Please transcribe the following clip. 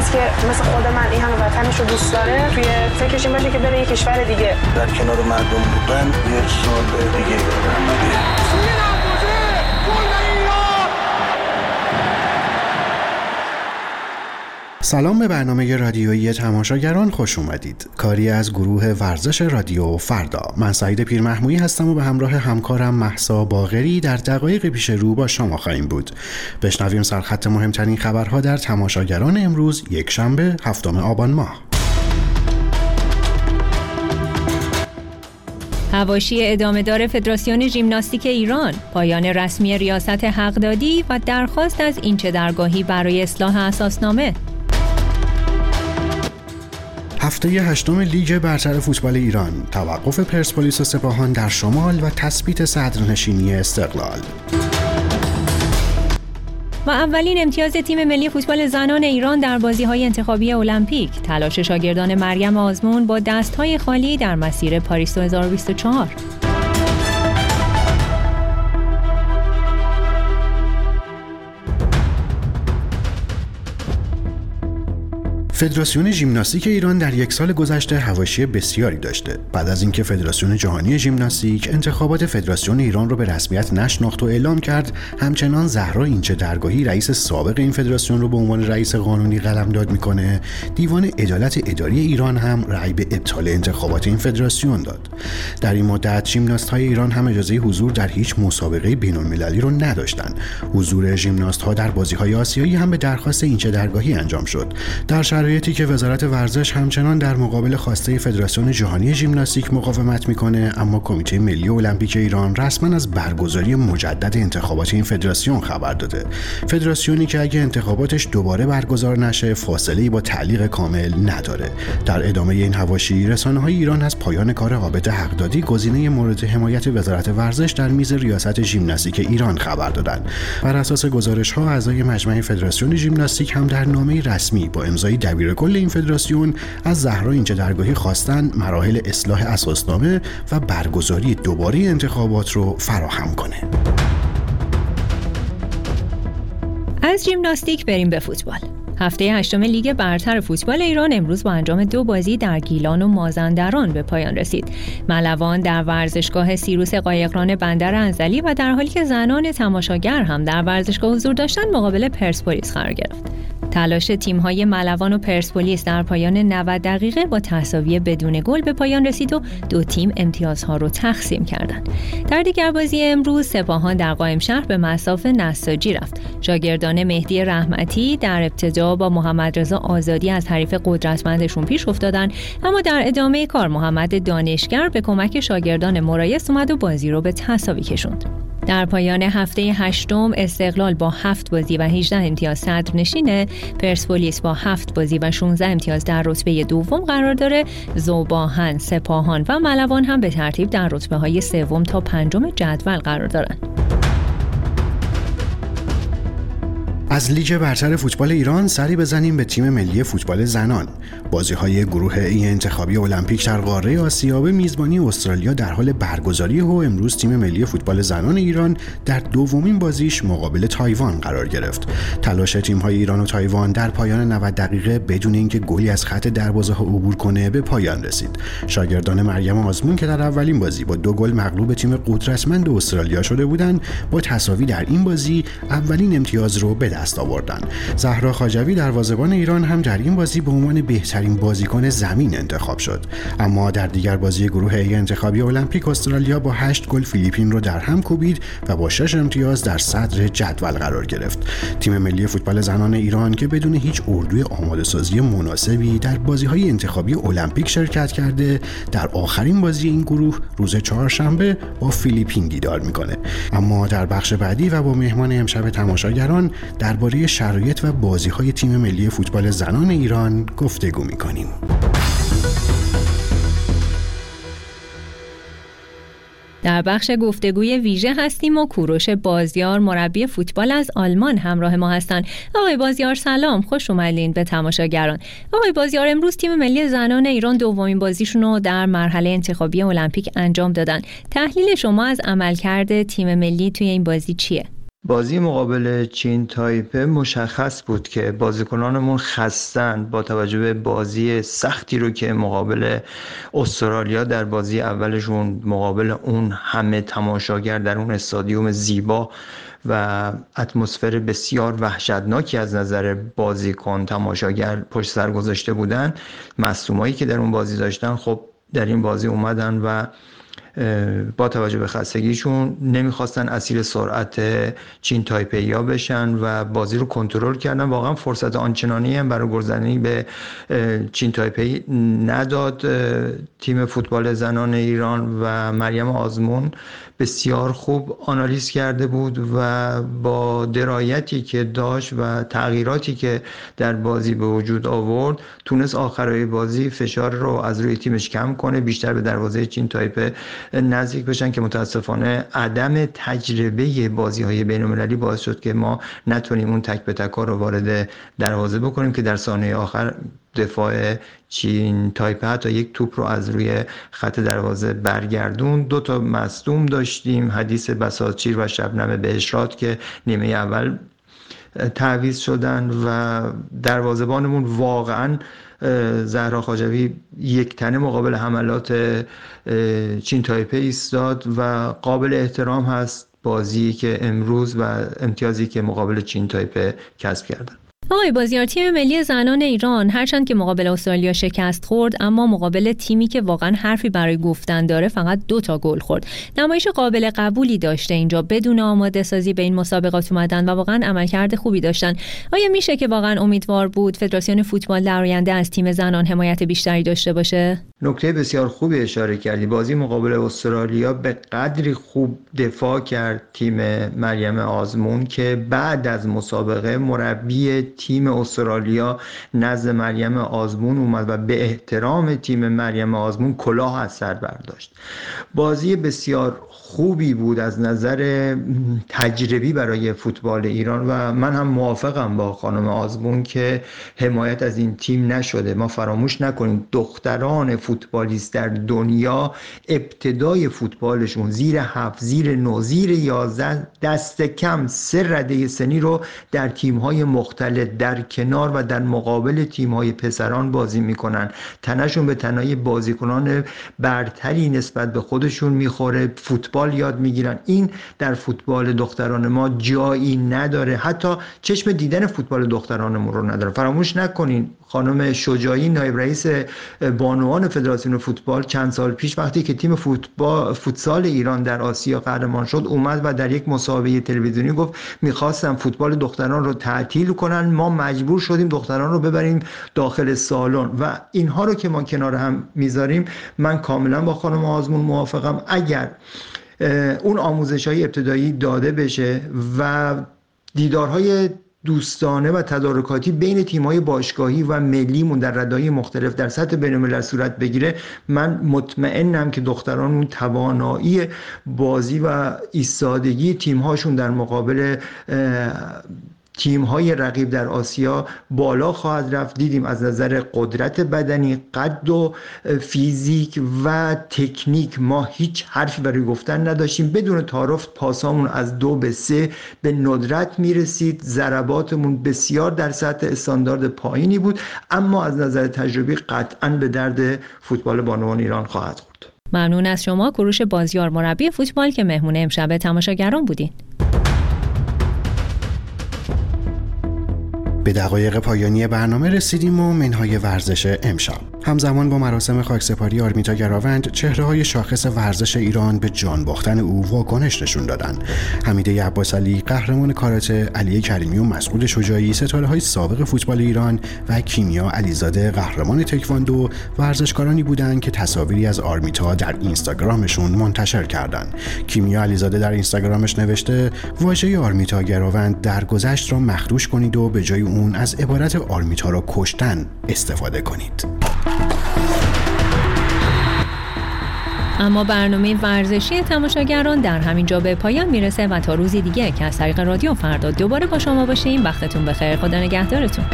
کسی که مثل خود من این همه وطنش رو دوست داره توی فکرش این باشه که بره یه کشور دیگه. در کنار مردم بودن یه سال دیگه. سلام به برنامه رادیویی تماشاگران خوش اومدید. کاری از گروه ورزش رادیو فردا. من سعید پیرمحمویی هستم و به همراه همکارم محسا باغری در دقایق پیش رو با شما خواهیم بود. بشنویم سرخط مهمترین خبرها در تماشاگران امروز یک شنبه هفتم آبان ماه. هواشی ادامه دار فدراسیون ژیمناستیک ایران پایان رسمی ریاست حقدادی و درخواست از اینچه درگاهی برای اصلاح اساسنامه. هفته هشتم لیگ برتر فوتبال ایران. توقف پرسپولیس و سپاهان در شمال و تثبیت صدرنشینی استقلال. و اولین امتیاز تیم ملی فوتبال زنان ایران در بازی های انتخابی المپیک. تلاش شاگردان مریم آزمون با دست های خالی در مسیر پاریس 2024 فدراسیون ژیمناستیک ایران در یک سال گذشته هواشی بسیاری داشته. بعد از اینکه فدراسیون جهانی ژیمناستیک انتخابات فدراسیون ایران را به رسمیت نشناخت و اعلام کرد همچنان زهرا اینچه درگاهی رئیس سابق این فدراسیون رو به عنوان رئیس قانونی قلمداد می‌کنه دیوان عدالت اداری ایران هم رأی به ابطال انتخابات این فدراسیون داد. در این مدت ژیمناست های ایران هم اجازه حضور در هیچ مسابقه بین المللی رو نداشتند. حضور ژیمناست ها در بازی های آسیایی هم به درخواست اینچه درگاهی انجام شد. در شرایطی که وزارت ورزش همچنان در مقابل خواسته فدراسیون جهانی ژیمناستیک مقاومت می‌کنه اما کمیته ملی المپیک ایران رسما از برگزاری مجدد انتخابات این فدراسیون خبر داده. فدراسیونی که اگه انتخاباتش دوباره برگزار نشه فاصله با تعلیق کامل نداره. در ادامه این هواشی رسانه های ایران از پایان کار عابد حقدادی گزینه مورد حمایت وزارت ورزش در میز ریاست ژیمناستیک ایران خبر دادند. بر اساس گزارش ها اعضای مجمع فدراسیون ژیمناستیک هم در نامه رسمی با امضای دبیر کل این فدراسیون از زهرا اینجا درگاهی خواستن مراحل اصلاح اساسنامه و برگزاری دوباره انتخابات رو فراهم کنه. از ژیمناستیک بریم به فوتبال. هفته هشتم لیگ برتر فوتبال ایران امروز با انجام دو بازی در گیلان و مازندران به پایان رسید. ملوان در ورزشگاه سیروس قایقران بندر انزلی و در حالی که زنان تماشاگر هم در ورزشگاه حضور داشتن مقابل پرسپولیس قرار گرفت. تلاش تیم‌های ملوان و پرسپولیس در پایان 90 دقیقه با تساوی بدون گل به پایان رسید و دو تیم امتیازها رو تقسیم کردند. در دیگر بازی امروز سپاهان در قائم شهر به مساف نساجی رفت. شاگردان مهدی رحمتی در ابتدا با محمد رضا آزادی از حریف قدرتمندشون پیش افتادن اما در ادامه کار محمد دانشگر به کمک شاگردان مرایس اومد و بازی رو به تساوی کشوند. در پایان هفته هشتم استقلال با هفت بازی و 18 امتیاز صدر نشینه. پرسپولیس با هفت بازی و 16 امتیاز در رتبه دوم قرار داره. زوباهن سپاهان و ملوان هم به ترتیب در رتبه های سوم تا پنجم جدول قرار دارند از لیگ برتر فوتبال ایران سری بزنیم به تیم ملی فوتبال زنان. بازی های گروه ای انتخابی المپیک در قاره آسیا به میزبانی استرالیا در حال برگزاری و امروز تیم ملی فوتبال زنان ایران در دومین بازیش مقابل تایوان قرار گرفت. تلاش تیم های ایران و تایوان در پایان 90 دقیقه بدون اینکه گلی از خط دروازه ها عبور کنه به پایان رسید. شاگردان مریم آزمون که در اولین بازی با دو گل مغلوب تیم قدرتمند استرالیا شده بودند با تساوی در این بازی اولین امتیاز رو به دست آوردن. زهرا خاجوی دروازه‌بان ایران هم در این بازی به عنوان بهترین بازیکن زمین انتخاب شد. اما در دیگر بازی گروه ای انتخابی المپیک استرالیا با 8 گل فیلیپین رو در هم کوبید و با 6 امتیاز در صدر جدول قرار گرفت. تیم ملی فوتبال زنان ایران که بدون هیچ اردوی آماده سازی مناسبی در بازی های انتخابی المپیک شرکت کرده در آخرین بازی این گروه روز چهارشنبه با فیلیپین دیدار می‌کنه. اما در بخش بعدی و با مهمان امشب تماشاگران درباره شرایط و بازی های تیم ملی فوتبال زنان ایران گفتگو می‌کنیم. در بخش گفتگوی ویژه هستیم و کوروش بازیار مربی فوتبال از آلمان همراه ما هستند. آقای بازیار سلام خوش اومدین به تماشاگران. آقای بازیار امروز تیم ملی زنان ایران دومین بازیشون رو در مرحله انتخابی المپیک انجام دادن. تحلیل شما از عملکرد تیم ملی توی این بازی چیه؟ بازی مقابل چین تایپه مشخص بود که بازیکنانمون خستن با توجه به بازی سختی رو که مقابل استرالیا در بازی اولشون مقابل اون همه تماشاگر در اون استادیوم زیبا و اتمسفر بسیار وحشتناکی از نظر بازیکن تماشاگر پشت سر گذاشته بودن. مصدومایی که در اون بازی داشتن خب در این بازی اومدن و با توجه به خستگیشون نمی‌خواستن اسیر سرعت چین تایپی ها بشن و بازی رو کنترل کردن. واقعا فرصت آنچنانی هم برای گلزنی به چین تایپی نداد. تیم فوتبال زنان ایران و مریم آزمون بسیار خوب آنالیز کرده بود و با درایتی که داشت و تغییراتی که در بازی به وجود آورد تونست آخرای بازی فشار رو از روی تیمش کم کنه بیشتر به دروازه چین تایپه نزدیک بشن که متاسفانه عدم تجربه بازی های بین المللی باعث شد که ما نتونیم اون تک به تک رو وارد دروازه بکنیم که در ثانیه آخر دفاع چین تایپه حتی یک توپ رو از روی خط دروازه برگردون. دو تا مصدوم داشتیم حدیث بساچیر و شبنم بهشرات که نیمه اول تعویض شدن و دروازبانمون واقعا زهرا خاجوی یک تنه مقابل حملات چین تایپه ایستاد و قابل احترام هست بازی که امروز و امتیازی که مقابل چین تایپه کسب کردن. آقای بازیار تیم ملی زنان ایران هرچند که مقابل استرالیا شکست خورد اما مقابل تیمی که واقعا حرفی برای گفتن داره فقط دو تا گل خورد. نمایش قابل قبولی داشته اینجا بدون آماده سازی به این مسابقات اومدن و واقعا عملکرد خوبی داشتن. آیا میشه که واقعا امیدوار بود فدراسیون فوتبال در آینده از تیم زنان حمایت بیشتری داشته باشه؟ نکته بسیار خوبی اشاره کردی. بازی مقابل استرالیا به قدری خوب دفاع کرد تیم مریم آزمون که بعد از مسابقه مربی تیم استرالیا نزد مریم آزمون اومد و به احترام تیم مریم آزمون کلاه از سر برداشت. بازی بسیار خوبی بود از نظر تجربی برای فوتبال ایران و من هم موافقم با خانم آزمون که حمایت از این تیم نشده. ما فراموش نکنیم دختران فوتبالیست در دنیا ابتدای فوتبالشون زیر هفت زیر نو زیر یازده دست کم سه رده سنی رو در تیمهای مختلف در کنار و در مقابل تیمهای پسران بازی می‌کنن. تنشون به تنهای بازیکنان برتری نسبت به خودشون می‌خوره فوتبال یاد می‌گیرن. این در فوتبال دختران ما جایی نداره. حتی چشم دیدن فوتبال دخترانمون رو نداره. فراموش نکنین. خانم شجاعی نایب رئیس بانوان فدراسیون فوتبال چند سال پیش وقتی که تیم فوتبال فوتسال ایران در آسیا قهرمان شد اومد و در یک مسابقه تلویزیونی گفت می‌خواستم فوتبال دختران رو تعطیل کنن ما مجبور شدیم دختران رو ببریم داخل سالن. و اینها رو که ما کنار هم می‌ذاریم من کاملا با خانم آزمون موافقم. اگر اون آموزش های ابتدایی داده بشه و دیدارهای دوستانه و تدارکاتی بین تیم‌های باشگاهی و ملیمون در ردای مختلف در سطح بین‌الملل صورت بگیره. من مطمئنم که دختران اون توانایی بازی و ایستادگی تیم‌هاشون در مقابل تیم های رقیب در آسیا بالا خواهد رفت. دیدیم از نظر قدرت بدنی قد و فیزیک و تکنیک ما هیچ حرفی برای گفتن نداشتیم. بدون تعارف پاسامون از دو به سه به ندرت می‌رسید. ضرباتمون بسیار در سطح استاندارد پایینی بود. اما از نظر تجربی قطعا به درد فوتبال بانوان ایران خواهد خورد. ممنون از شما. کروش بازیار مربی فوتبال که مهمون امشب تماشاگران بودین. به دقایق پایانی برنامه رسیدیم و منهای ورزش امشب. همزمان با مراسم خاکسپاری آرمیتا گراوند چهره های شاخص ورزش ایران به جان باختن او واکنش نشون دادن حمیده عباس علی قهرمان کاراته علی کریمی و مسعود شجاعی ستاره های سابق فوتبال ایران و کیمیا علیزاده قهرمان تکواندو ورزشکارانی بودند که تصاویری از آرمیتا در اینستاگرامشون منتشر کردند. کیمیا علیزاده در اینستاگرامش نوشته واژه آرمیتا گراوند درگذشت را مخدوش کنید و به جای اون از عبارت آرمیتا را کشتن استفاده کنید. اما برنامه ورزشی تماشاگران در همین جا به پایان می‌رسه و تا روزی دیگه که از طریق رادیو فردا دوباره با شما باشیم. وقتتون بخیر. خدا نگهدارتون.